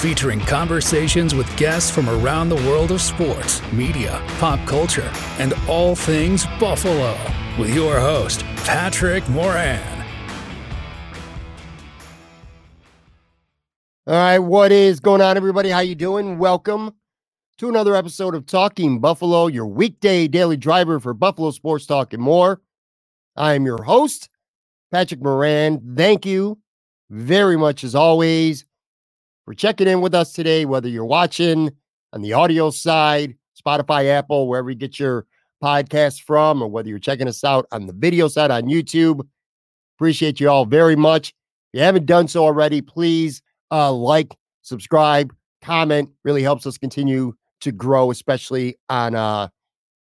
featuring conversations with guests from around the world of sports, media, pop culture, and all things Buffalo. With your host, Patrick Moran. All right, what is going on, everybody? How you doing? Welcome to another episode of Talking Buffalo, your weekday daily driver for Buffalo sports talk and more. I am your host, Patrick Moran. Thank you very much, as always, for checking in with us today, whether you're watching on the audio side, Spotify, Apple, wherever you get your podcasts from, or whether you're checking us out on the video side on YouTube. Appreciate you all very much. If you haven't done so already, please uh, like, subscribe, comment. Really helps us continue to grow, especially on uh,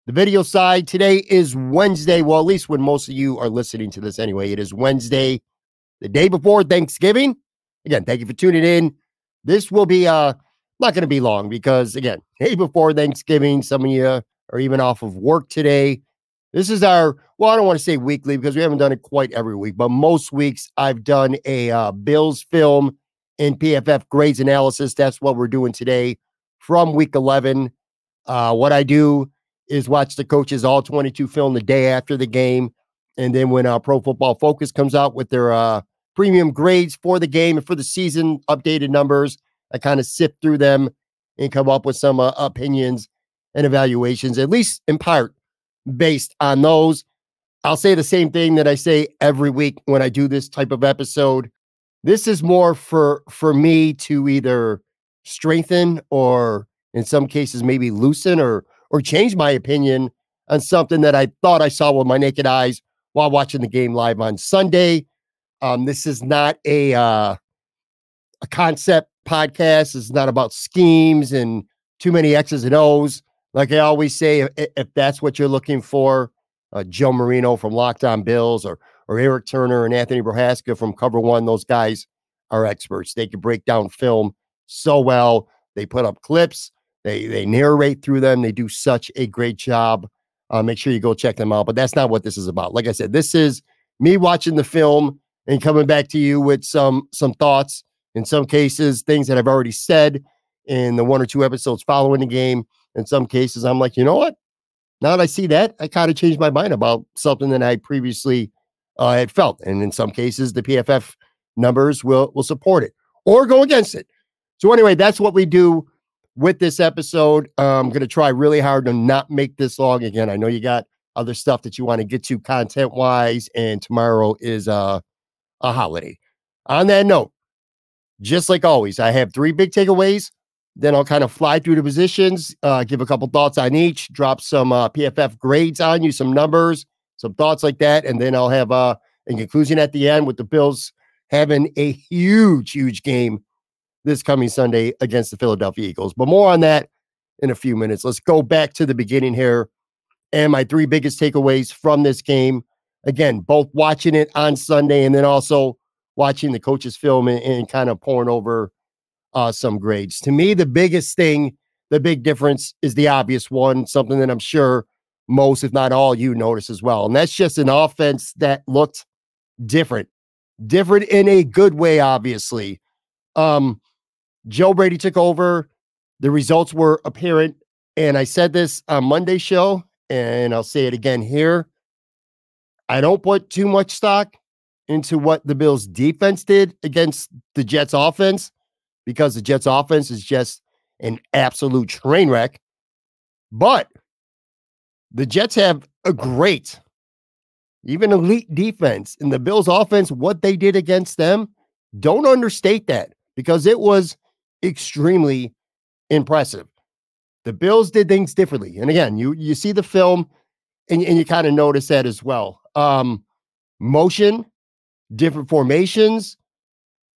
the video side. Today is Wednesday. Well, at least when most of you are listening to this anyway, it is Wednesday, the day before Thanksgiving. Again, thank you for tuning in. This will be uh not going to be long because again, day before Thanksgiving, some of you are even off of work today. This is our well, I don't want to say weekly because we haven't done it quite every week, but most weeks I've done a uh, Bills film and PFF grades analysis. That's what we're doing today from week 11. Uh, what I do is watch the coaches all 22 film the day after the game and then when uh, Pro Football Focus comes out with their uh, premium grades for the game and for the season, updated numbers, I kind of sift through them and come up with some uh, opinions and evaluations, at least in part based on those. I'll say the same thing that I say every week when I do this type of episode. This is more for for me to either strengthen or in some cases maybe loosen or or change my opinion on something that I thought I saw with my naked eyes while watching the game live on Sunday. Um, this is not a uh, a concept podcast. It's not about schemes and too many X's and O's. Like I always say, if, if that's what you're looking for, uh, Joe Marino from Locked On Bills or or Eric Turner and Anthony Prohaska from Cover One, those guys are experts. They can break down film so well. They put up clips. They they narrate through them. They do such a great job. Uh, make sure you go check them out. But that's not what this is about. Like I said, this is me watching the film and coming back to you with some some thoughts. In some cases, things that I've already said in the one or two episodes following the game. In some cases, I'm like, you know what? Now that I see that, I kind of changed my mind about something that I previously uh, had felt. And in some cases, the PFF numbers will will support it or go against it. So anyway, that's what we do with this episode. I'm going to try really hard to not make this long again. I know you got other stuff that you want to get to content wise, and tomorrow is uh, a holiday. On that note, just like always, I have three big takeaways. Then I'll kind of fly through the positions, uh, give a couple thoughts on each, drop some uh, PFF grades on you, some numbers, some thoughts like that, and then I'll have uh, a conclusion at the end with the Bills having a huge, huge game this coming Sunday against the Philadelphia Eagles. But more on that in a few minutes. Let's go back to the beginning here and my three biggest takeaways from this game. Again, both watching it on Sunday and then also watching the coaches film and, and kind of pouring over uh, some grades. To me, the biggest thing, the big difference is the obvious one, something that I'm sure most, if not all, you notice as well. And that's just an offense that looked different, different in a good way, obviously. Um, Joe Brady took over. The results were apparent. And I said this on Monday show, and I'll say it again here. I don't put too much stock into what the Bills defense did against the Jets offense because the Jets offense is just an absolute train wreck. But the Jets have a great, even elite defense. and the Bills offense, what they did against them, don't understate that because it was extremely impressive. The Bills did things differently. And again, you you see the film and, and you kind of notice that as well. Um, motion, different formations,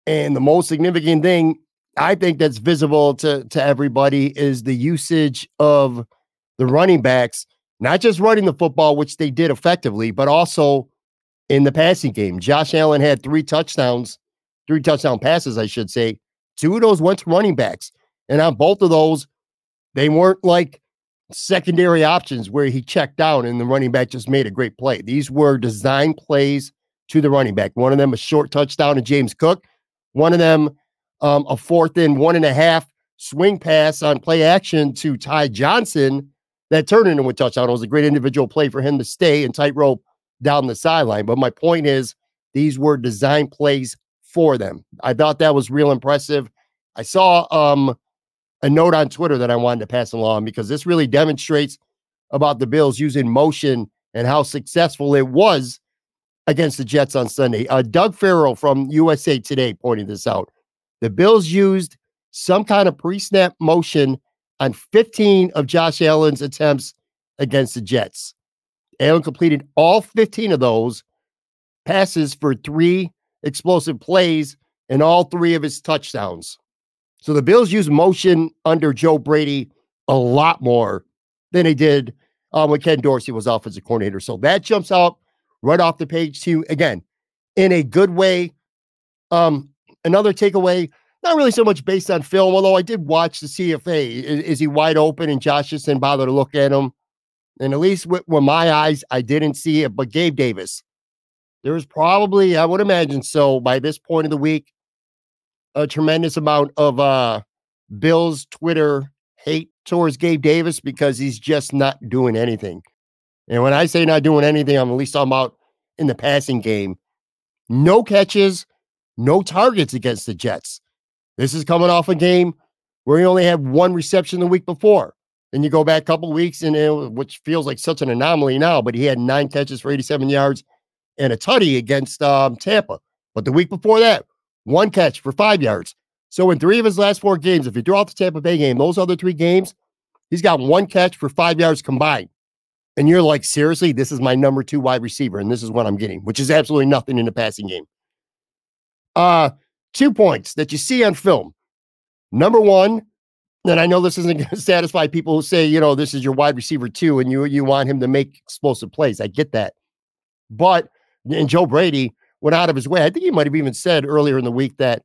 and the most significant thing I think that's visible to, to everybody is the usage of the running backs, not just running the football, which they did effectively, but also in the passing game. Josh Allen had three touchdowns, three touchdown passes, I should say. Two of those went to running backs. And on both of those, they weren't like secondary options where he checked down and the running back just made a great play. These were design plays to the running back. One of them a short touchdown to James Cook. One of them um, a fourth and one and a half swing pass on play action to Ty Johnson that turned into a touchdown. It was a great individual play for him to stay and tightrope down the sideline. But my point is, these were design plays for them. I thought that was real impressive. I saw um, a note on Twitter that I wanted to pass along because this really demonstrates about the Bills using motion and how successful it was against the Jets on Sunday. Uh, Doug Farrar from USA Today pointed this out. The Bills used some kind of pre snap motion on 15 of Josh Allen's attempts against the Jets. Allen completed all 15 of those passes for three explosive plays and all three of his touchdowns. So the Bills used motion under Joe Brady a lot more than they did um, when Ken Dorsey was offensive coordinator. So that jumps out right off the page to again in a good way. Um, another takeaway, not really so much based on film, although I did watch the CFA. Is, is he wide open and Josh just didn't bother to look at him? And at least with, with my eyes, I didn't see it. But Gabe Davis, there was probably, I would imagine so, by this point of the week, a tremendous amount of uh Bill's Twitter hate towards Gabe Davis because he's just not doing anything. And when I say not doing anything, I'm at least talking about in the passing game. No catches, no targets against the Jets. This is coming off a game where he only had one reception the week before. Then you go back a couple weeks, and it, which feels like such an anomaly now, but he had nine catches for 87 yards and a tutty against um, Tampa. But the week before that, one catch for five yards. So in three of his last four games, if you throw out the Tampa Bay game, those other three games, he's got one catch for five yards combined. And you're like, seriously, this is my number two wide receiver, and this is what I'm getting, which is absolutely nothing in the passing game. Uh, two points that you see on film. Number one, and I know this isn't going to satisfy people who say, you know, this is your wide receiver too, and you you want him to make explosive plays. I get that. But and Joe Brady went out of his way. I think he might have even said earlier in the week that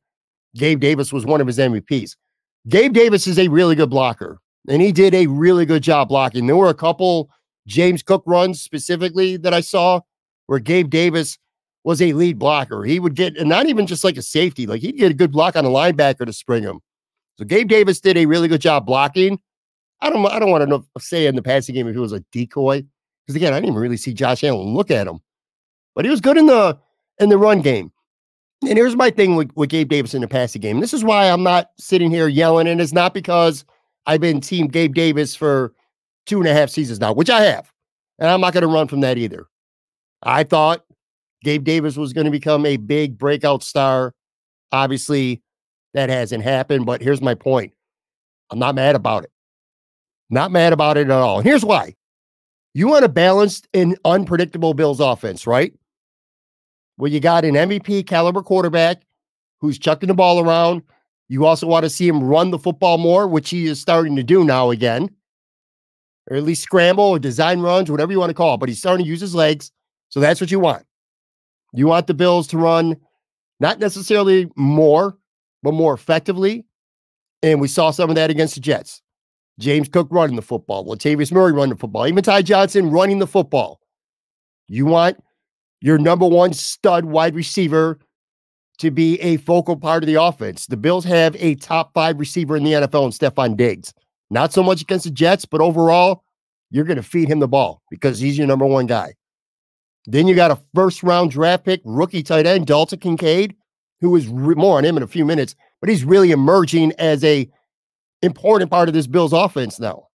Gabe Davis was one of his MVPs. Gabe Davis is a really good blocker, and he did a really good job blocking. There were a couple James Cook runs specifically that I saw where Gabe Davis was a lead blocker. He would get, and not even just like a safety, like he'd get a good block on a linebacker to spring him. So Gabe Davis did a really good job blocking. I don't, I don't want to say in the passing game if he was a decoy, because again, I didn't even really see Josh Allen look at him, but he was good in the in the run game. And here's my thing with, with Gabe Davis in the passing game. This is why I'm not sitting here yelling, and it's not because I've been team Gabe Davis for two and a half seasons now, which I have, and I'm not going to run from that either. I thought Gabe Davis was going to become a big breakout star. Obviously, that hasn't happened, but here's my point. I'm not mad about it. Not mad about it at all. And here's why. You want a balanced and unpredictable Bills offense, right? Well, you got an MVP caliber quarterback who's chucking the ball around. You also want to see him run the football more, which he is starting to do now again, or at least scramble or design runs, whatever you want to call it. But he's starting to use his legs. So that's what you want. You want the Bills to run not necessarily more, but more effectively. And we saw some of that against the Jets. James Cook running the football, Latavius Murray running the football, even Ty Johnson running the football. You want your number one stud wide receiver to be a focal part of the offense. The Bills have a top five receiver in the NFL in Stefon Diggs. Not so much against the Jets, but overall, you're going to feed him the ball because he's your number one guy. Then you got a first round draft pick, rookie tight end, Dalton Kincaid, who is re- more on him in a few minutes, but he's really emerging as a important part of this Bills offense now.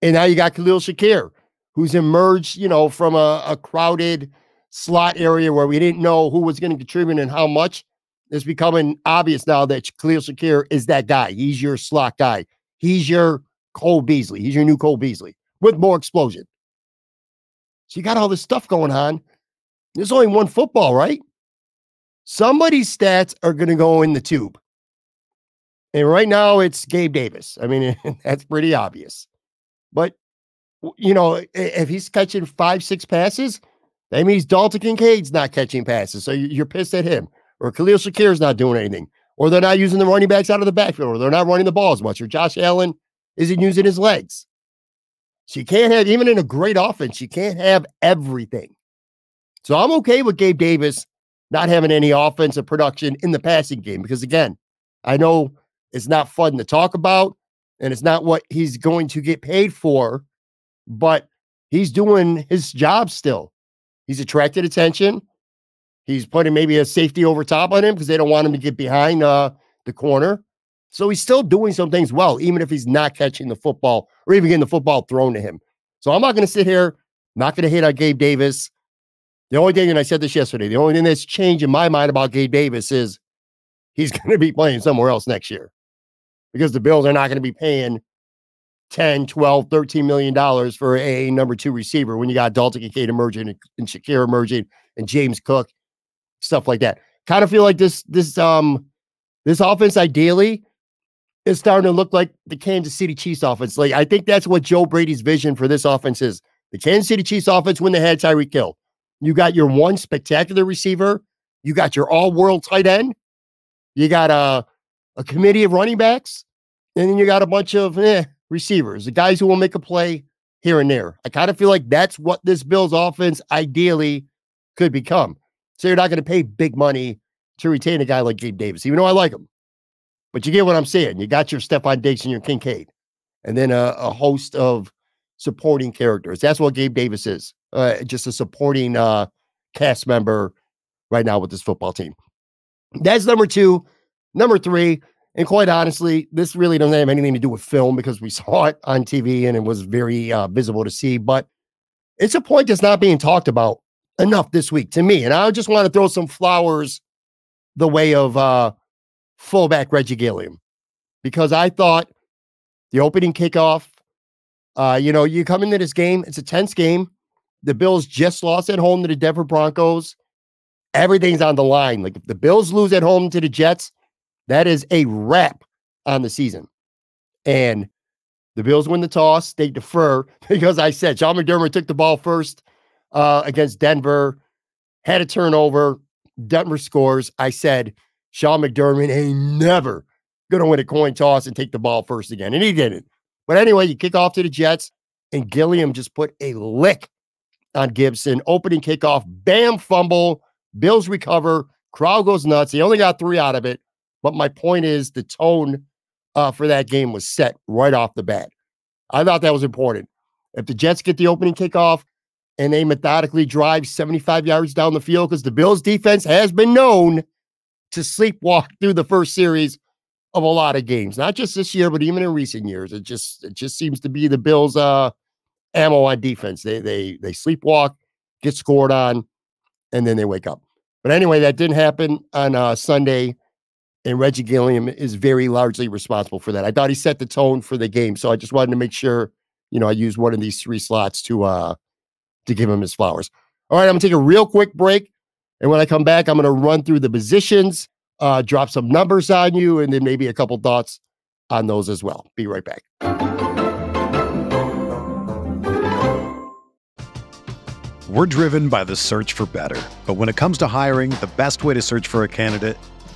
And now you got Khalil Shakir, who's emerged, you know, from a, a crowded slot area where we didn't know who was going to contribute and how much. It's becoming obvious now that Khalil Shakir is that guy. He's your slot guy. He's your Cole Beasley. He's your new Cole Beasley with more explosion. So you got all this stuff going on. There's only one football, right? Somebody's stats are going to go in the tube. And right now it's Gabe Davis. I mean, that's pretty obvious. But, you know, if he's catching five, six passes, that means Dalton Kincaid's not catching passes. So you're pissed at him. Or Khalil Shakir's not doing anything. Or they're not using the running backs out of the backfield. Or they're not running the ball as much. Or Josh Allen isn't using his legs. You can't have, even in a great offense, you can't have everything. So I'm okay with Gabe Davis not having any offensive production in the passing game because, again, I know it's not fun to talk about and it's not what he's going to get paid for, but he's doing his job still. He's attracted attention. He's putting maybe a safety over top on him because they don't want him to get behind uh, the corner. So he's still doing some things well, even if he's not catching the football or even getting the football thrown to him. So I'm not going to sit here, not going to hate on Gabe Davis. The only thing, and I said this yesterday, the only thing that's changed in my mind about Gabe Davis is he's going to be playing somewhere else next year because the Bills are not going to be paying 10, 12, 13 million dollars for a number two receiver when you got Dalton Kincaid emerging and Shakir emerging and James Cook, stuff like that. Kind of feel like this this um this offense ideally is starting to look like the Kansas City Chiefs offense. Like I think that's what Joe Brady's vision for this offense is. The Kansas City Chiefs offense when they had Tyreek Hill. You got your one spectacular receiver, you got your all-world tight end, you got a a committee of running backs, and then you got a bunch of eh, receivers, the guys who will make a play here and there. I kind of feel like that's what this Bills offense ideally could become. So you're not going to pay big money to retain a guy like Gabe Davis, even though I like him. But you get what I'm saying. You got your Stefon Diggs and your Kincaid, and then a, a, host of supporting characters. That's what Gabe Davis is. Uh, just a supporting uh, cast member right now with this football team. That's number two. Number three, and quite honestly, this really doesn't have anything to do with film because we saw it on TV and it was very uh, visible to see. But it's a point that's not being talked about enough this week to me. And I just want to throw some flowers the way of uh, fullback Reggie Gilliam because I thought the opening kickoff, uh, you know, you come into this game, it's a tense game. The Bills just lost at home to the Denver Broncos. Everything's on the line. Like if the Bills lose at home to the Jets, that is a wrap on the season. And the Bills win the toss. They defer because I said Sean McDermott took the ball first uh, against Denver, had a turnover. Denver scores. I said Sean McDermott ain't never going to win a coin toss and take the ball first again. And he didn't. But anyway, you kick off to the Jets, and Gilliam just put a lick on Gipson. Opening kickoff, bam, fumble. Bills recover. Crowd goes nuts. He only got three out of it. But my point is the tone uh, for that game was set right off the bat. I thought that was important. If the Jets get the opening kickoff and they methodically drive 75 yards down the field, because the Bills defense has been known to sleepwalk through the first series of a lot of games, not just this year, but even in recent years. It just it just seems to be the Bills' uh, ammo on defense. They they they sleepwalk, get scored on, and then they wake up. But anyway, that didn't happen on uh, Sunday, and Reggie Gilliam is very largely responsible for that. I thought he set the tone for the game, so I just wanted to make sure you know I used one of these three slots to uh to give him his flowers. All right, I'm gonna take a real quick break. And when I come back, I'm to run through the positions, uh, drop some numbers on you, and then maybe a couple thoughts on those as well. Be right back. We're driven by the search for better. But when it comes to hiring, the best way to search for a candidate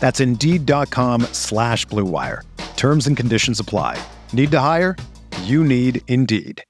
That's Indeed.com slash BlueWire. Terms and conditions apply. Need to hire? You need Indeed.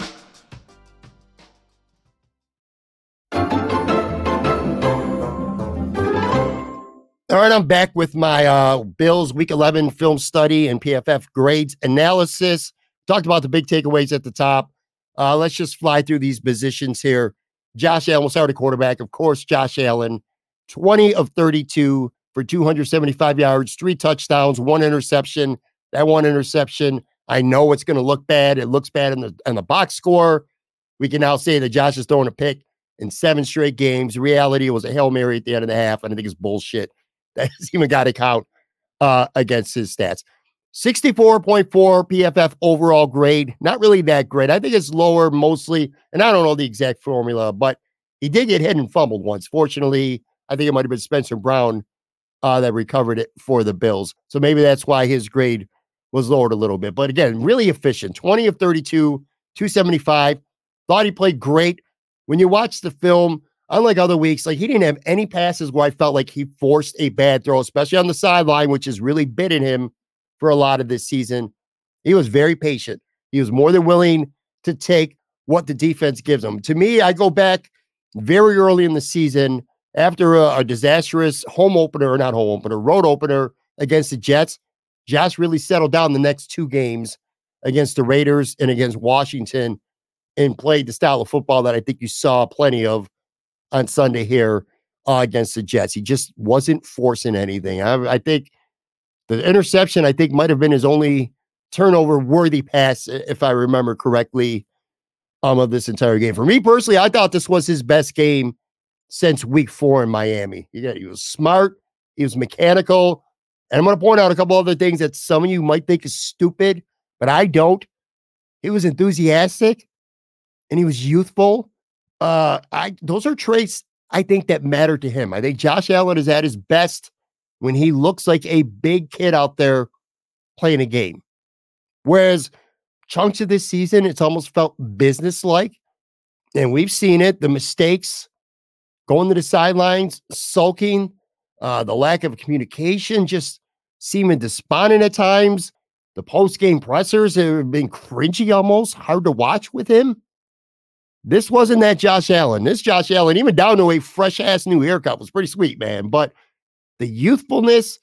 All right, I'm back with my uh, Bills Week 11 film study and PFF grades analysis. Talked about the big takeaways at the top. Uh, let's just fly through these positions here. Josh Allen, we'll start at quarterback. Of course, Josh Allen, 20 of 32 for 275 yards, three touchdowns, one interception. That one interception, I know it's going to look bad. It looks bad in the in the box score. We can now say that Josh is throwing a pick in seven straight games. reality, was a Hail Mary at the end of the half, and I think it's bullshit. That's even got to count uh, against his stats. 64.4 PFF overall grade. Not really that great. I think it's lower mostly, and I don't know the exact formula, but he did get hit and fumbled once. Fortunately, I think it might have been Spencer Brown uh, that recovered it for the Bills. So maybe that's why his grade was lowered a little bit. But again, really efficient 20 of 32, 275. Thought he played great. When you watch the film, unlike other weeks, like he didn't have any passes where I felt like he forced a bad throw, especially on the sideline, which has really bitten him for a lot of this season. He was very patient. He was more than willing to take what the defense gives him. To me, I go back very early in the season after a, a disastrous home opener, or not home opener, road opener against the Jets. Josh really settled down the next two games against the Raiders and against Washington and played the style of football that I think you saw plenty of on Sunday here uh, against the Jets. He just wasn't forcing anything. I, I, think the interception, I think, might have been his only turnover worthy pass, if I remember correctly, um, of this entire game. For me personally, I thought this was his best game since week four in Miami. He, was smart, he was mechanical. And I'm going to point out a couple other things that some of you might think is stupid, but I don't. He was enthusiastic and he was youthful uh, I those are traits I think that matter to him. I think Josh Allen is at his best when he looks like a big kid out there playing a game. Whereas chunks of this season, it's almost felt business-like. And we've seen it, the mistakes, going to the sidelines, sulking, uh, the lack of communication, just seeming despondent at times. The post-game pressers have been cringy almost, hard to watch with him. This wasn't that Josh Allen. This Josh Allen, even down to a fresh ass new haircut, was pretty sweet, man. But the youthfulness,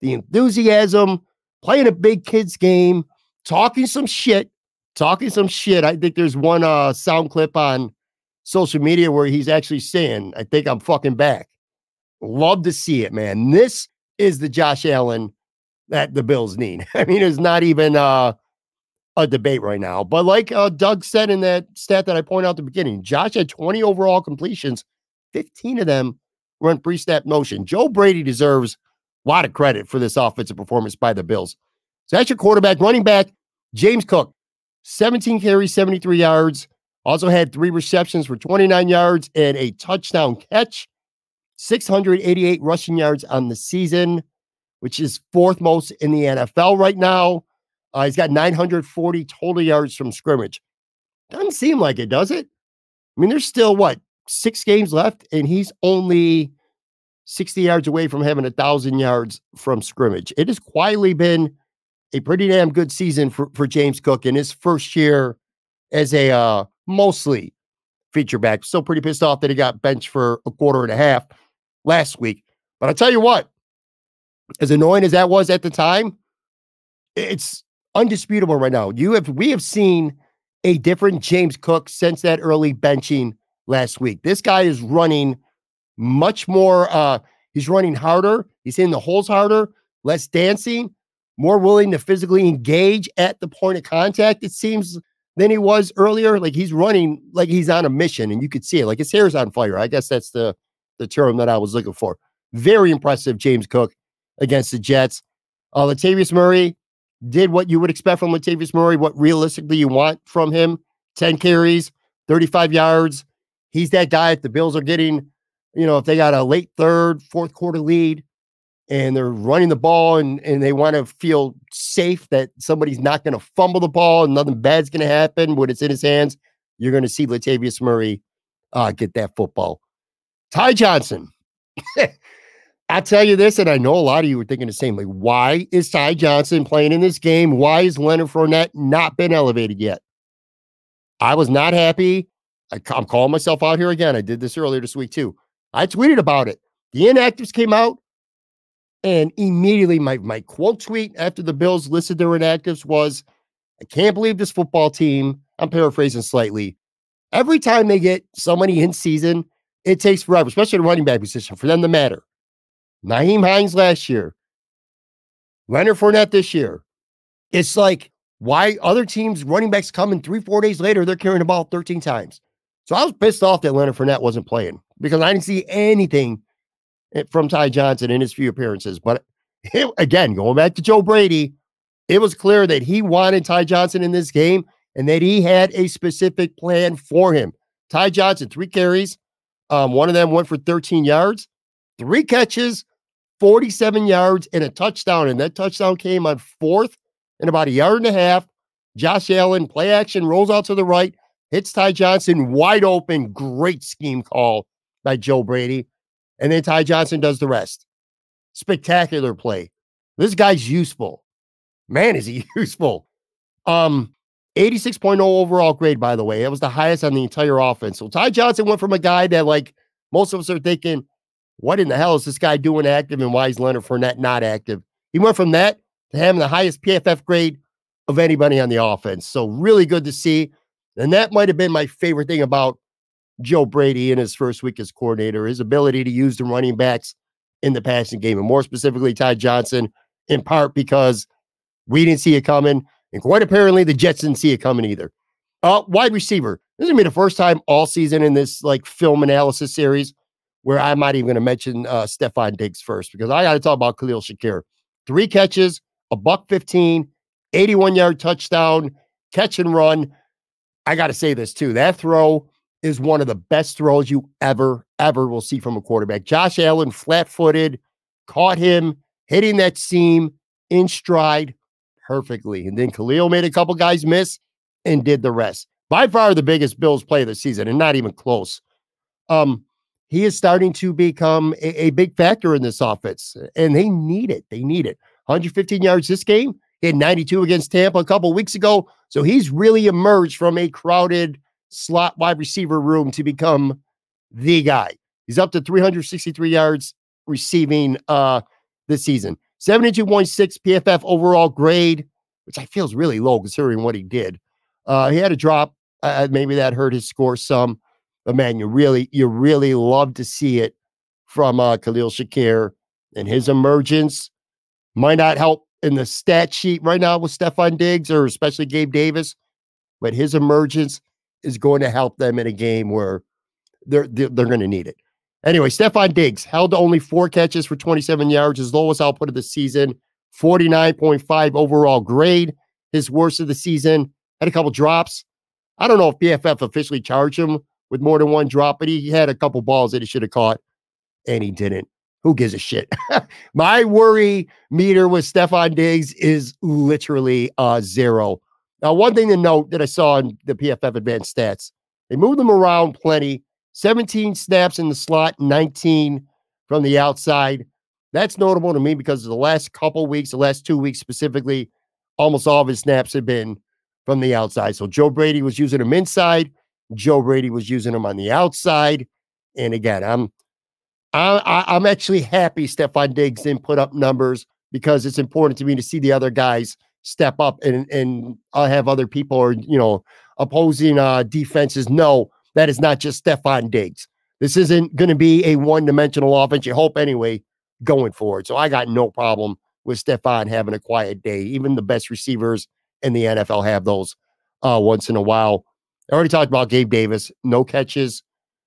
the enthusiasm, playing a big kids game, talking some shit, talking some shit. I think there's one uh sound clip on social media where he's actually saying, I think I'm fucking back. Love to see it, man. This is the Josh Allen that the Bills need. I mean, it's not even uh a debate right now. But like uh, Doug said in that stat that I pointed out at the beginning, Josh had 20 overall completions, 15 of them were in pre snap motion. Joe Brady deserves a lot of credit for this offensive performance by the Bills. So that's your quarterback, running back, James Cook, 17 carries, 73 yards. Also had three receptions for 29 yards and a touchdown catch. 688 rushing yards on the season, which is fourth most in the NFL right now. Uh, he's got 940 total yards from scrimmage. Doesn't seem like it, does it? I mean, there's still what six games left, and he's only 60 yards away from having a thousand yards from scrimmage. It has quietly been a pretty damn good season for, for James Cook in his first year as a uh, mostly feature back. Still pretty pissed off that he got benched for a quarter and a half last week. But I tell you what, as annoying as that was at the time, it's undisputable right now. You have we have seen a different James Cook since that early benching last week. This guy is running much more uh he's running harder, he's hitting the holes harder, less dancing, more willing to physically engage at the point of contact, it seems, than he was earlier. Like he's running like he's on a mission, and you could see it. Like his hair's on fire. I guess that's the the term that I was looking for. Very impressive, James Cook against the Jets. Uh, Latavius Murray did what you would expect from Latavius Murray, what realistically you want from him 10 carries, 35 yards. He's that guy. If the Bills are getting, you know, if they got a late third, fourth quarter lead and they're running the ball and, and they want to feel safe that somebody's not going to fumble the ball and nothing bad's going to happen when it's in his hands, you're going to see Latavius Murray uh, get that football. Ty Johnson. I tell you this, and I know a lot of you were thinking the same. Like, why is Ty Johnson playing in this game? Why is Leonard Fournette not been elevated yet? I was not happy. I, am calling myself out here again. I did this earlier this week too. I tweeted about it. The inactives came out, and immediately my my quote tweet after the Bills listed their inactives was, "I can't believe this football team." I'm paraphrasing slightly. Every time they get somebody in season, it takes forever, especially the running back position, for them to matter. Nyheim Hines last year, Leonard Fournette this year. It's like why other teams running backs come in three, four days later, they're carrying the ball 13 times. So I was pissed off that Leonard Fournette wasn't playing because I didn't see anything from Ty Johnson in his few appearances. But it, again, going back to Joe Brady, it was clear that he wanted Ty Johnson in this game and that he had a specific plan for him. Ty Johnson, three carries. Um, one of them went for 13 yards, three catches, 47 yards and a touchdown. And that touchdown came on fourth and about a yard and a half. Josh Allen, play action, rolls out to the right, hits Ty Johnson wide open. Great scheme call by Joe Brady. And then Ty Johnson does the rest. Spectacular play. This guy's useful. Man, is he useful. Um, 86.0 overall grade, by the way. That was the highest on the entire offense. So Ty Johnson went from a guy that, like, most of us are thinking, what in the hell is this guy doing active and why is Leonard Fournette not active? He went from that to having the highest PFF grade of anybody on the offense. So really good to see. And that might have been my favorite thing about Joe Brady in his first week as coordinator, his ability to use the running backs in the passing game, and more specifically Ty Johnson, in part because we didn't see it coming. And quite apparently the Jets didn't see it coming either. Uh, wide receiver. This is gonna be the first time all season in this like film analysis series where I'm not even going to mention uh, Stefon Diggs first because I got to talk about Khalil Shakir. Three catches, a buck 15, 81 yard touchdown, catch and run. I got to say this too. That throw is one of the best throws you ever, ever will see from a quarterback. Josh Allen, flat footed, caught him hitting that seam in stride perfectly. And then Khalil made a couple guys miss and did the rest. By far the biggest Bills play of the season, and not even close. Um, he is starting to become a, a, big factor in this offense, and they need it. They need it. 115 yards this game. He had 92 against Tampa a couple weeks ago. So he's really emerged from a crowded slot wide receiver room to become the guy. He's up to 363 yards receiving uh this season. 72.6 PFF overall grade, which I feel is really low considering what he did. Uh, he had a drop. Uh, maybe that hurt his score some. But man, you really, you really love to see it from uh, Khalil Shakir and his emergence. Might not help in the stat sheet right now with Stefon Diggs or especially Gabe Davis, but his emergence is going to help them in a game where they're they're, they're going to need it. Anyway, Stefon Diggs held only four catches for 27 yards, his lowest output of the season, 49.5 overall grade, his worst of the season. Had a couple drops. I don't know if PFF officially charged him with more than one drop, but he had a couple balls that he should have caught and he didn't. Who gives a shit? My worry meter with Stefon Diggs is literally uh, zero. Now, one thing to note that I saw in the PFF advanced stats, they moved them around plenty. 17 snaps in the slot, 19 from the outside. That's notable to me because the last couple weeks, the last two weeks specifically, almost all of his snaps have been from the outside. So Joe Brady was using him inside. Joe Brady was using him on the outside. And again, I'm I, I'm actually happy Stefon Diggs didn't put up numbers because it's important to me to see the other guys step up and and I'll have other people or you know opposing uh defenses know that is not just Stefon Diggs. This isn't going to be a one-dimensional offense. You hope anyway going forward. So I got no problem with Stefon having a quiet day. Even the best receivers in the NFL have those uh, once in a while. I already talked about Gabe Davis, no catches,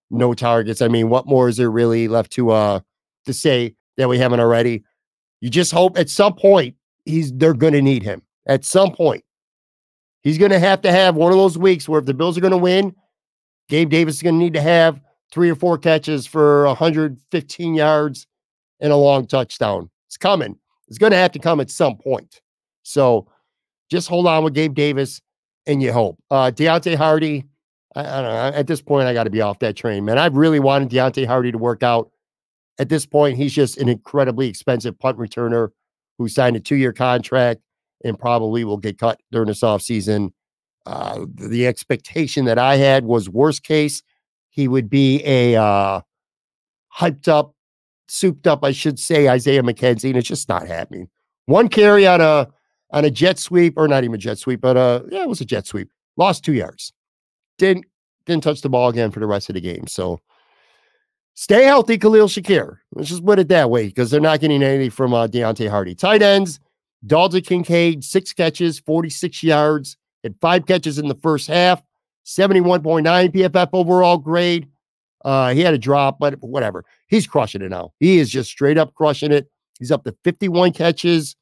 no targets. I mean, what more is there really left to uh to say that we haven't already? You just hope at some point he's they're going to need him. At some point, he's going to have to have one of those weeks where if the Bills are going to win, Gabe Davis is going to need to have three or four catches for 115 yards and a long touchdown. It's coming. It's going to have to come at some point. So just hold on with Gabe Davis and you hope. Uh, Deonte Harty, I, I don't know. At this point, I got to be off that train, man. I've really wanted Deonte Harty to work out. At this point, he's just an incredibly expensive punt returner who signed a two year contract and probably will get cut during this offseason. Uh, the expectation that I had was worst case, he would be a uh, hyped up, souped up, I should say, Isaiah McKenzie, and it's just not happening. One carry on a on a jet sweep, or not even a jet sweep, but uh, yeah, it was a jet sweep. Lost two yards. Didn't didn't touch the ball again for the rest of the game. So stay healthy, Khalil Shakir. Let's just put it that way because they're not getting anything from uh, Deonte Harty. Tight ends, Dalton Kincaid, six catches, 46 yards, and five catches in the first half, 71.9 PFF overall grade. Uh, he had a drop, but whatever. He's crushing it now. He is just straight up crushing it. He's up to 51 catches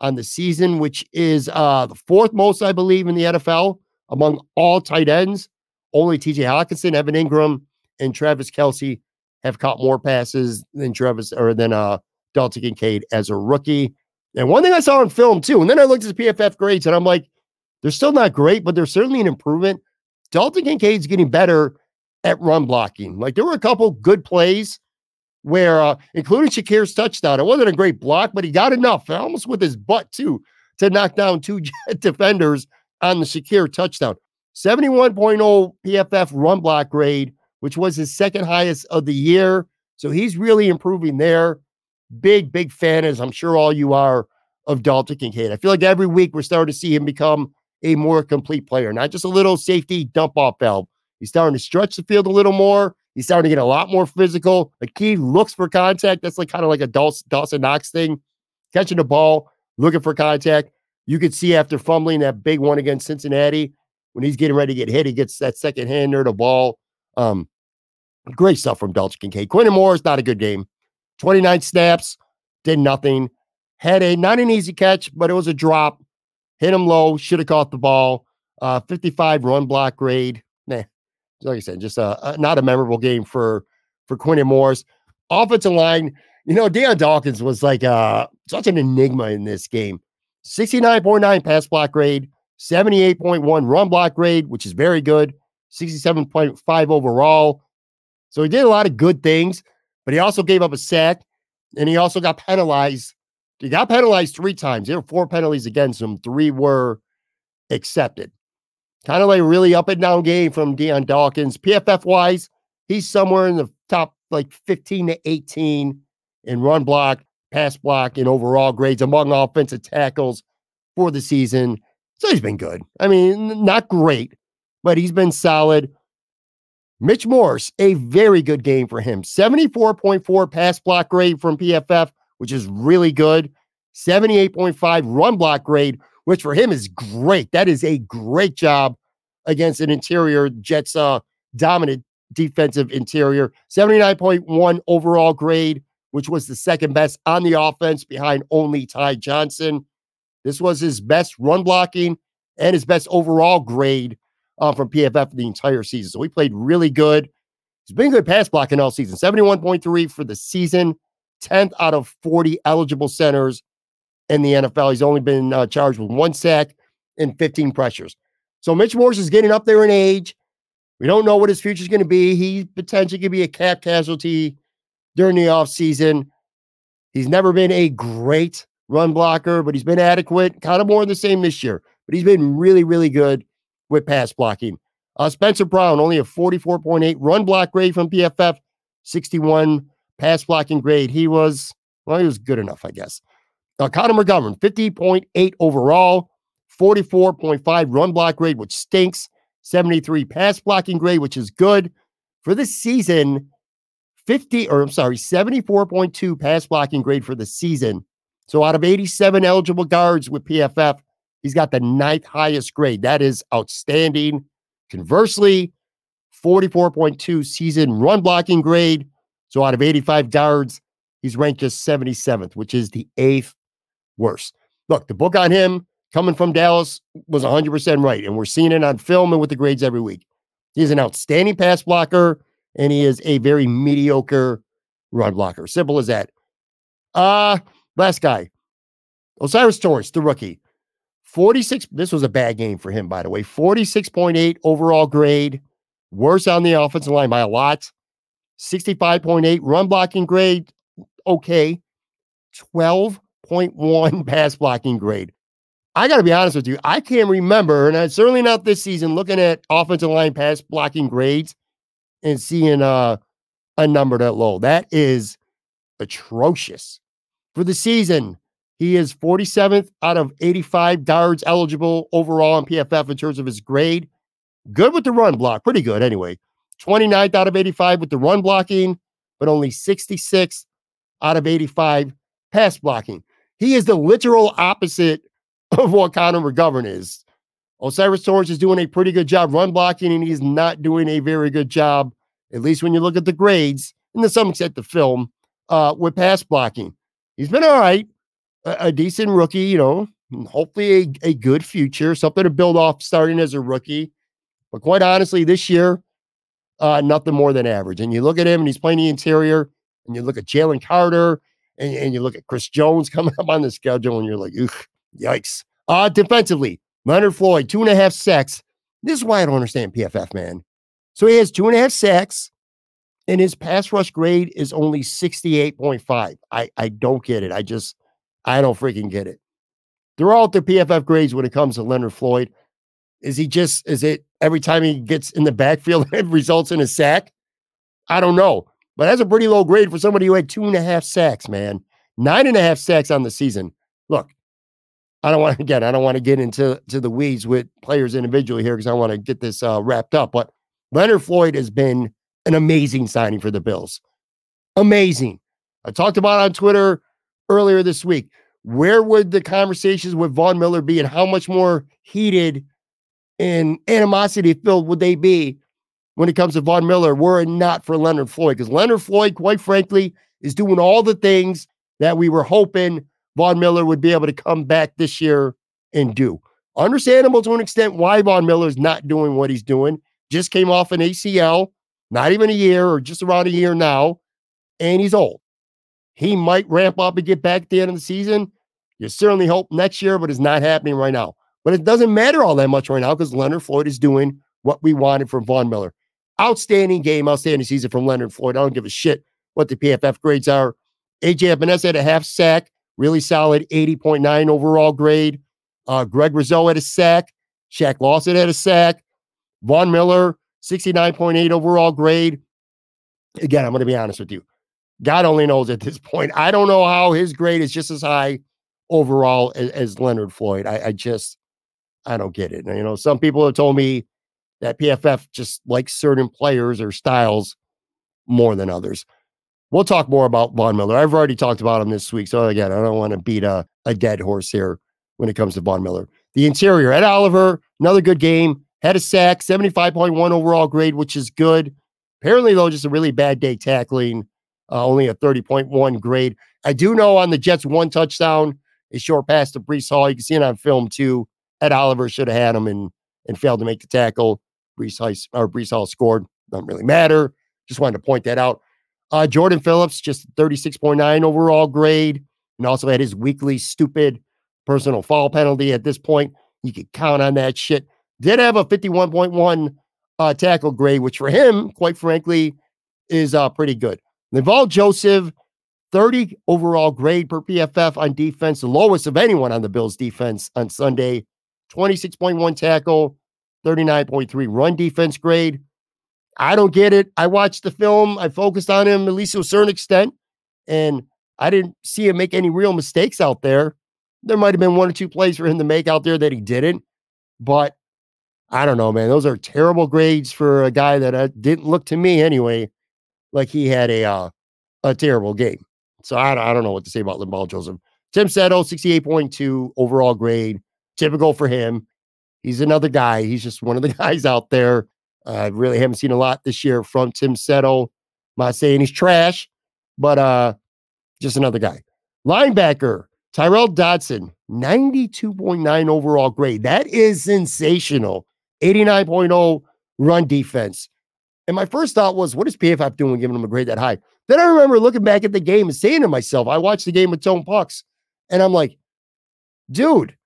on the season, which is uh, the fourth most, I believe, in the NFL among all tight ends. Only TJ Hockenson, Evan Engram, and Travis Kelce have caught more passes than Travis or than uh Dalton Kincaid as a rookie. And one thing I saw in film too, and then I looked at the PFF grades and I'm like, they're still not great, but they're certainly an improvement. Dalton Kincaid's getting better at run blocking. Like there were a couple good plays where, uh, including Shakir's touchdown, it wasn't a great block, but he got enough, almost with his butt too, to knock down two defenders on the Shakir touchdown. 71.0 PFF run block grade, which was his second highest of the year. So he's really improving there. Big, big fan, as I'm sure all you are, of Dalton Kincaid. I feel like every week we're starting to see him become a more complete player, not just a little safety dump off valve. He's starting to stretch the field a little more. He's starting to get a lot more physical. The key looks for contact. That's like kind of like a Dawson Knox thing, catching the ball, looking for contact. You could see after fumbling that big one against Cincinnati, when he's getting ready to get hit, he gets that second hander, the ball. Um, great stuff from Dalton Kincaid. Quintin Morris, not a good game. 29 snaps, did nothing. Had a not an easy catch, but it was a drop. Hit him low, should have caught the ball. Uh, 55 run block grade. Nah, like I said, just a, a, not a memorable game for for Quintin Morris. Offensive line, you know, Dion Dawkins was like uh, such an enigma in this game. 69.9 pass block grade, 78.1 run block grade, which is very good, 67.5 overall. So he did a lot of good things, but he also gave up a sack and he also got penalized. He got penalized three times. There were four penalties against him, three were accepted. Kind of like a really up and down game from Dion Dawkins. PFF wise, he's somewhere in the top like 15 to 18 in run block, pass block, and overall grades among offensive tackles for the season. So he's been good. I mean, not great, but he's been solid. Mitch Morse, a very good game for him. 74.4 pass block grade from PFF, which is really good. 78.5 run block grade, which for him is great. That is a great job against an interior Jets uh, dominant defensive interior. 79.1 overall grade, which was the second best on the offense behind only Ty Johnson. This was his best run blocking and his best overall grade uh, from PFF the entire season. So he played really good. He's been good pass blocking all season. 71.3 for the season, 10th out of 40 eligible centers in the NFL. He's only been uh, charged with one sack and 15 pressures. So Mitch Morse is getting up there in age. We don't know what his future is going to be. He potentially could be a cap casualty during the offseason. He's never been a great run blocker, but he's been adequate, kind of more of the same this year. But he's been really, really good with pass blocking. Uh, Spencer Brown, only a 44.8 run block grade from PFF, 61 pass blocking grade. He was, well, he was good enough, I guess. Uh, Connor McGovern, 50.8 overall, 44.5 run block grade, which stinks, 73 pass blocking grade, which is good. For the season, 50, or I'm sorry, 74.2 pass blocking grade for the season, So out of 87 eligible guards with PFF, he's got the ninth highest grade. That is outstanding. Conversely, 44.2 season run blocking grade. So out of 85 guards, he's ranked just 77th, which is the eighth worst. Look, the book on him coming from Dallas was 100% right. And we're seeing it on film and with the grades every week. He's an outstanding pass blocker, and he is a very mediocre run blocker. Simple as that. Uh, last guy, O'Cyrus Torrence, the rookie. 46. This was a bad game for him, by the way. 46.8 overall grade. Worse on the offensive line by a lot. 65.8 run blocking grade. Okay. 12.1 pass blocking grade. I got to be honest with you. I can't remember, and it's certainly not this season, looking at offensive line pass blocking grades and seeing uh, a number that low. That is atrocious. For the season, he is 47th out of 85 guards eligible overall in PFF in terms of his grade. Good with the run block, pretty good anyway. 29th out of 85 with the run blocking, but only 66 out of 85 pass blocking. He is the literal opposite of what Connor McGovern is. O'Cyrus Torrence is doing a pretty good job run blocking, and he's not doing a very good job, at least when you look at the grades, and to some extent the film, uh, with pass blocking. He's been all right, a, a decent rookie, you know, hopefully a, a good future, something to build off starting as a rookie. But quite honestly, this year, uh, nothing more than average. And you look at him and he's playing the interior, and you look at Jalen Carter, and, and you look at Chris Jones coming up on the schedule, and you're like, yikes. Uh, defensively, Leonard Floyd, two and a half sacks. This is why I don't understand PFF, man. So he has two and a half sacks, and his pass rush grade is only 68.5. I, I don't get it. I just, I don't freaking get it. They're all at their PFF grades when it comes to Leonard Floyd. Is he just, is it every time he gets in the backfield, it results in a sack? I don't know. But that's a pretty low grade for somebody who had two and a half sacks, man. Nine and a half sacks on the season. Look, I don't want to again, I don't want to get into to the weeds with players individually here because I want to get this uh, wrapped up. But Leonard Floyd has been an amazing signing for the Bills. Amazing. I talked about on Twitter earlier this week. Where would the conversations with Von Miller be, and how much more heated and animosity filled would they be when it comes to Von Miller were it not for Leonard Floyd? Because Leonard Floyd, quite frankly, is doing all the things that we were hoping Von Miller would be able to come back this year and do. Understandable to an extent why Miller is not doing what he's doing. Just came off an ACL, not even a year or just around a year now, and he's old. He might ramp up and get back at the end of the season. You certainly hope next year, but it's not happening right now. But it doesn't matter all that much right now because Leonard Floyd is doing what we wanted from Von Miller. Outstanding game, outstanding season from Leonard Floyd. I don't give a shit what the PFF grades are. AJ Epenesa had a half sack really solid 80.9 overall grade. Uh, Greg Rousseau had a sack. Shaq Lawson had a sack. Von Miller, 69.8 overall grade. Again, I'm going to be honest with you. God only knows at this point. I don't know how his grade is just as high overall as, as Leonard Floyd. I, I, just, I don't get it. You know, some people have told me that PFF just likes certain players or styles more than others. We'll talk more about Von Miller. I've already talked about him this week. So again, I don't want to beat a, a dead horse here when it comes to Von Miller. The interior, Ed Oliver, another good game. Had a sack, 75.1 overall grade, which is good. Apparently, though, just a really bad day tackling, uh, only a 30.1 grade. I do know on the Jets' one touchdown, a short pass to Breece Hall. You can see it on film too. Ed Oliver should have had him and and failed to make the tackle. Breece Hall, or Breece Hall scored. Doesn't really matter. Just wanted to point that out. Uh, Jordan Phillips, just 36.9 overall grade, and also had his weekly stupid personal foul penalty. At this point, you could count on that shit. Did have a 51.1 uh, tackle grade, which for him, quite frankly, is uh, pretty good. Linval Joseph, 30 overall grade per PFF on defense, the lowest of anyone on the Bills defense on Sunday. 26.1 tackle, 39.3 run defense grade. I don't get it. I watched the film. I focused on him at least to a certain extent, and I didn't see him make any real mistakes out there. There might have been one or two plays for him to make out there that he didn't, but I don't know, man. Those are terrible grades for a guy that uh, didn't look to me anyway like he had a uh, a terrible game. So I, I don't know what to say about Linval Joseph. Tim Settle, 68.2 overall grade. Typical for him. He's another guy. He's just one of the guys out there. I uh, really haven't seen a lot this year from Tim Settle. I'm not saying he's trash, but uh, just another guy. Linebacker, Tyrel Dodson, 92.9 overall grade. That is sensational. 89.0 run defense. And my first thought was, what is PFF doing giving him a grade that high? Then I remember looking back at the game and saying to myself, I watched the game with Tone Pucks, and I'm like, dude,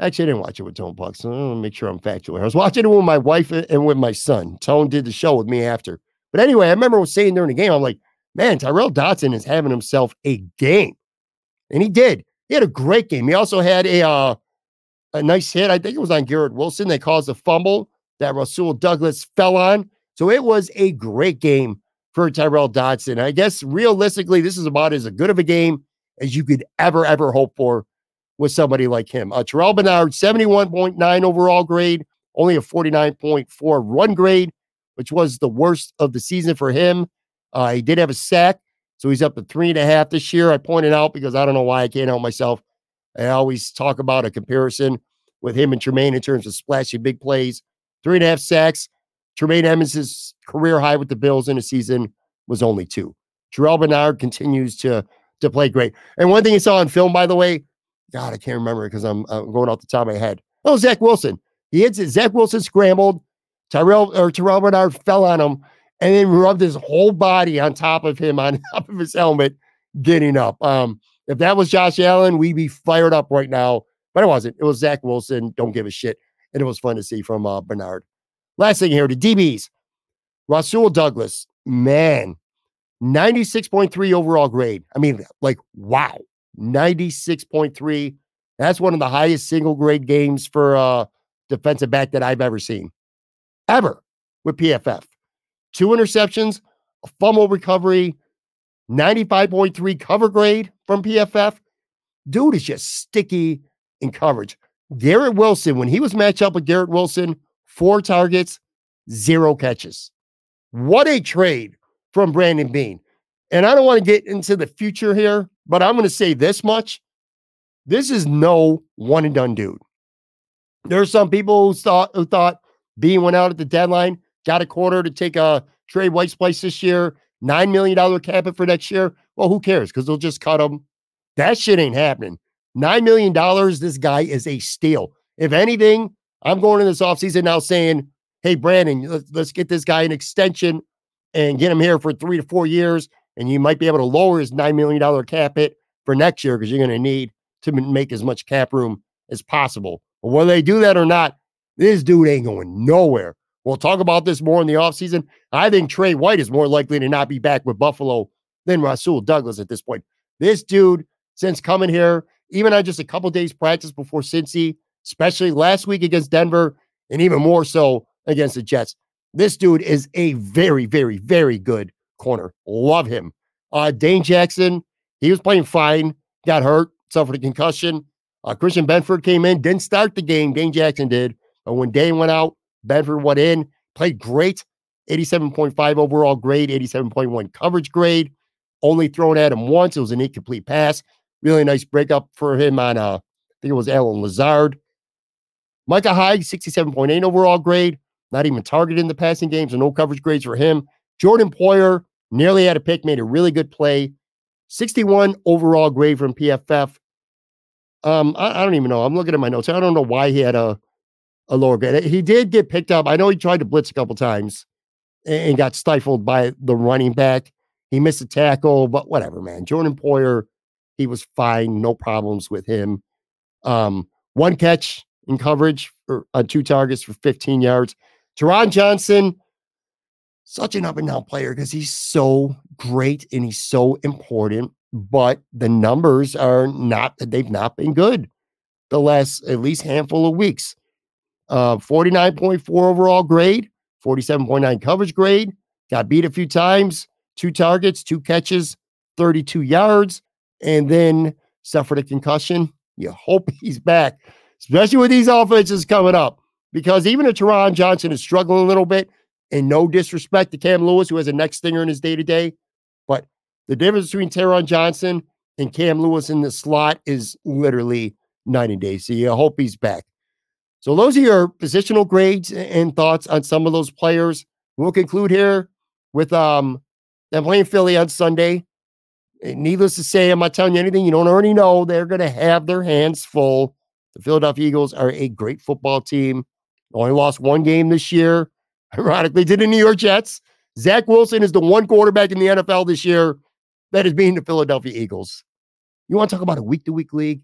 actually, I didn't watch it with Tone Pucks. So I want to make sure I'm factual. I was watching it with my wife and with my son. Tone did the show with me after. But anyway, I remember saying during the game, I'm like, man, Tyrel Dodson is having himself a game. And he did. He had a great game. He also had a uh, a nice hit. I think it was on Garrett Wilson. They caused a fumble that Rasul Douglas fell on. So it was a great game for Tyrel Dodson. I guess realistically, this is about as good of a game as you could ever, ever hope for with somebody like him. Uh, Terrell Bernard, 71.9 overall grade, only a 49.4 run grade, which was the worst of the season for him. Uh, he did have a sack, so he's up to three and a half this year. I pointed out because I don't know why I can't help myself. I always talk about a comparison with him and Tremaine in terms of splashy big plays. Three and a half sacks. Tremaine Edmunds' career high with the Bills in a season was only two. Terrell Bernard continues to to play great. And one thing you saw on film, by the way, God, I can't remember because I'm, I'm, going off the top of my head. Oh, Zach Wilson. He hits it. Zach Wilson scrambled. Tyrell or Terrell Bernard fell on him and then rubbed his whole body on top of him, on top of his helmet, getting up. Um, if that was Josh Allen, we'd be fired up right now. But it wasn't. It was Zach Wilson. Don't give a shit. And it was fun to see from uh, Bernard. Last thing here, to DBs. Rasul Douglas, man, 96.3 overall grade. I mean, like, wow. 96.3. That's one of the highest single grade games for a defensive back that I've ever seen, ever with PFF. Two interceptions, a fumble recovery, 95.3 cover grade from PFF. Dude is just sticky in coverage. Garrett Wilson, when he was matched up with Garrett Wilson, four targets, zero catches. What a trade from Brandon Beane. And I don't want to get into the future here, but I'm going to say this much. This is no one and done dude. There are some people who thought who thought Beane went out at the deadline, got a quarter to take a trade White's place this year, $9 million cap it for next year. Well, who cares? Because they'll just cut him. That shit ain't happening. $9 million, this guy is a steal. If anything, I'm going in this offseason now saying, hey, Brandon, let's, let's get this guy an extension and get him here for three to four years and you might be able to lower his $9 million cap hit for next year because you're going to need to make as much cap room as possible. But whether they do that or not, this dude ain't going nowhere. We'll talk about this more in the offseason. I think Tre White is more likely to not be back with Buffalo than Rasul Douglas at this point. This dude, since coming here, even on just a couple days practice before Cincy, especially last week against Denver, and even more so against the Jets, this dude is a very, very, very good corner. Love him. Uh, Dane Jackson, he was playing fine, got hurt, suffered a concussion. Uh, Christian Benford came in, didn't start the game. Dane Jackson did. But when Dane went out, Benford went in, played great. 87.5 overall grade, 87.1 coverage grade. Only thrown at him once. It was an incomplete pass. Really nice breakup for him on, uh, I think it was Allen Lazard. Micah Hyde, 67.8 overall grade. Not even targeted in the passing games, so no coverage grades for him. Jordan Poyer, Nearly had a pick, made a really good play. 61 overall grade from PFF. Um, I, I, don't even know. I'm looking at my notes. I don't know why he had a, a lower grade. He did get picked up. I know he tried to blitz a couple times and, and got stifled by the running back. He missed a tackle, but whatever, man. Jordan Poyer, he was fine. No problems with him. Um, one catch in coverage for, on two targets for 15 yards. Taron Johnson, such an up and down player because he's so great and he's so important, but the numbers are not, that they've not been good the last at least handful of weeks. Uh, 49.4 overall grade, 47.9 coverage grade, got beat a few times, two targets, two catches, 32 yards, and then suffered a concussion. You hope he's back, especially with these offenses coming up. Because even if Taron Johnson is struggling a little bit, and no disrespect to Cam Lewis, who has a next stinger in his day to day, but the difference between Taron Johnson and Cam Lewis in the slot is literally night and day. So you hope he's back. So those are your positional grades and thoughts on some of those players. We'll conclude here with um them playing Philly on Sunday. Needless to say, I'm not telling you anything you don't already know. They're going to have their hands full. The Philadelphia Eagles are a great football team. Only lost one game this year, ironically, to the New York Jets. Zach Wilson is the one quarterback in the NFL this year that is being the Philadelphia Eagles. You want to talk about a week to week league?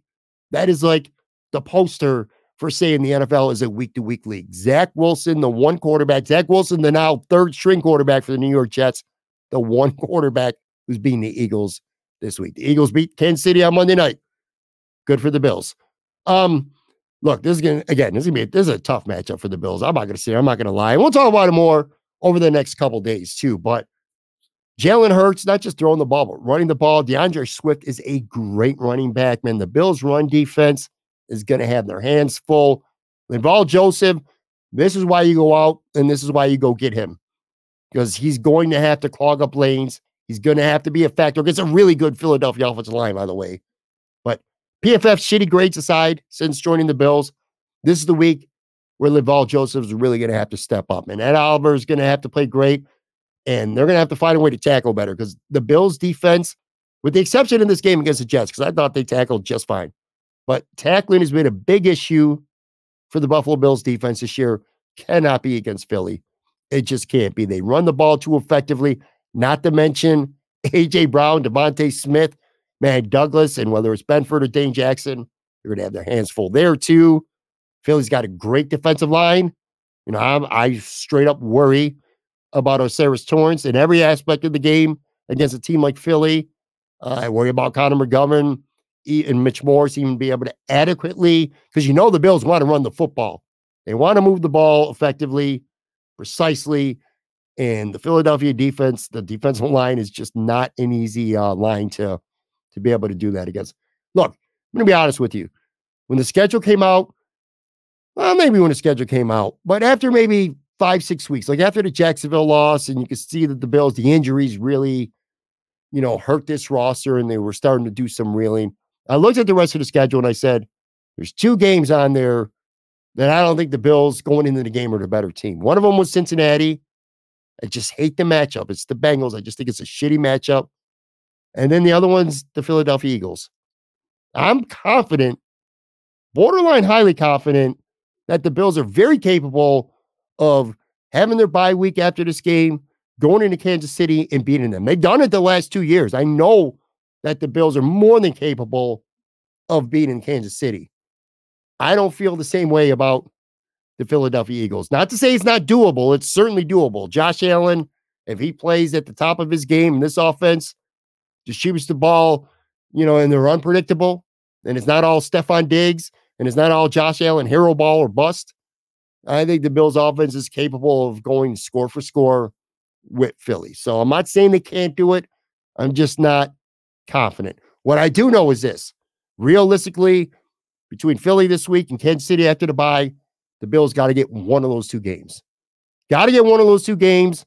That is like the poster for saying the NFL is a week to week league. Zach Wilson, the one quarterback, Zach Wilson, the now third string quarterback for the New York Jets, the one quarterback who's beating the Eagles this week. The Eagles beat Kansas City on Monday night. Good for the Bills. Um, look, this is gonna again, this is gonna be this is a tough matchup for the Bills. I'm not gonna say, I'm not gonna lie. We'll talk about it more over the next couple days too. But Jalen Hurts, not just throwing the ball, but running the ball. D'Andre Swift is a great running back, man. The Bills' run defense is going to have their hands full. Linval Joseph, this is why you go out and this is why you go get him because he's going to have to clog up lanes. He's going to have to be a factor. It's a really good Philadelphia offensive line, by the way. PFF shitty grades aside, since joining the Bills, this is the week where Linval Joseph is really going to have to step up. And Ed Oliver is going to have to play great. And they're going to have to find a way to tackle better because the Bills' defense, with the exception in this game against the Jets, because I thought they tackled just fine, but tackling has been a big issue for the Buffalo Bills defense this year. Cannot be against Philly. It just can't be. They run the ball too effectively, not to mention A.J. Brown, DeVonta Smith, man, Douglas, and whether it's Benford or Dane Jackson, they're going to have their hands full there too. Philly's got a great defensive line. You know, I'm, I straight up worry about O'Cyrus Torrence in every aspect of the game against a team like Philly. Uh, I worry about Connor McGovern and Mitch Morse even be able to adequately, because you know the Bills want to run the football. They want to move the ball effectively, precisely. And the Philadelphia defense, the defensive line is just not an easy uh, line to, to be able to do that against. Look, I'm going to be honest with you. When the schedule came out, well, maybe when the schedule came out, but after maybe five, six weeks, like after the Jacksonville loss, and you could see that the Bills, the injuries really, you know, hurt this roster and they were starting to do some reeling. I looked at the rest of the schedule and I said, there's two games on there that I don't think the Bills going into the game are the better team. One of them was Cincinnati. I just hate the matchup. It's the Bengals. I just think it's a shitty matchup. And then the other one's the Philadelphia Eagles. I'm confident, borderline highly confident, that the Bills are very capable of having their bye week after this game, going into Kansas City and beating them. They've done it the last two years. I know that the Bills are more than capable of beating Kansas City. I don't feel the same way about the Philadelphia Eagles. Not to say it's not doable, it's certainly doable. Josh Allen, if he plays at the top of his game in this offense, distributes the ball, you know, and they're unpredictable, and it's not all Stefon Diggs and it's not all Josh Allen hero ball or bust. I think the Bills offense is capable of going score for score with Philly. So I'm not saying they can't do it. I'm just not confident. What I do know is this realistically, between Philly this week and Kansas City after the bye, the Bills got to get one of those two games. Got to get one of those two games.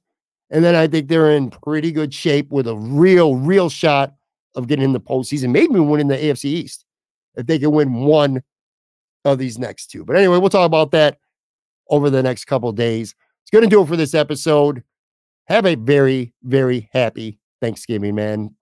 And then I think they're in pretty good shape with a real, real shot of getting in the postseason, maybe winning the AFC East if they can win one of these next two. But anyway, we'll talk about that over the next couple days. It's going to do it for this episode. Have a very, very happy Thanksgiving, man.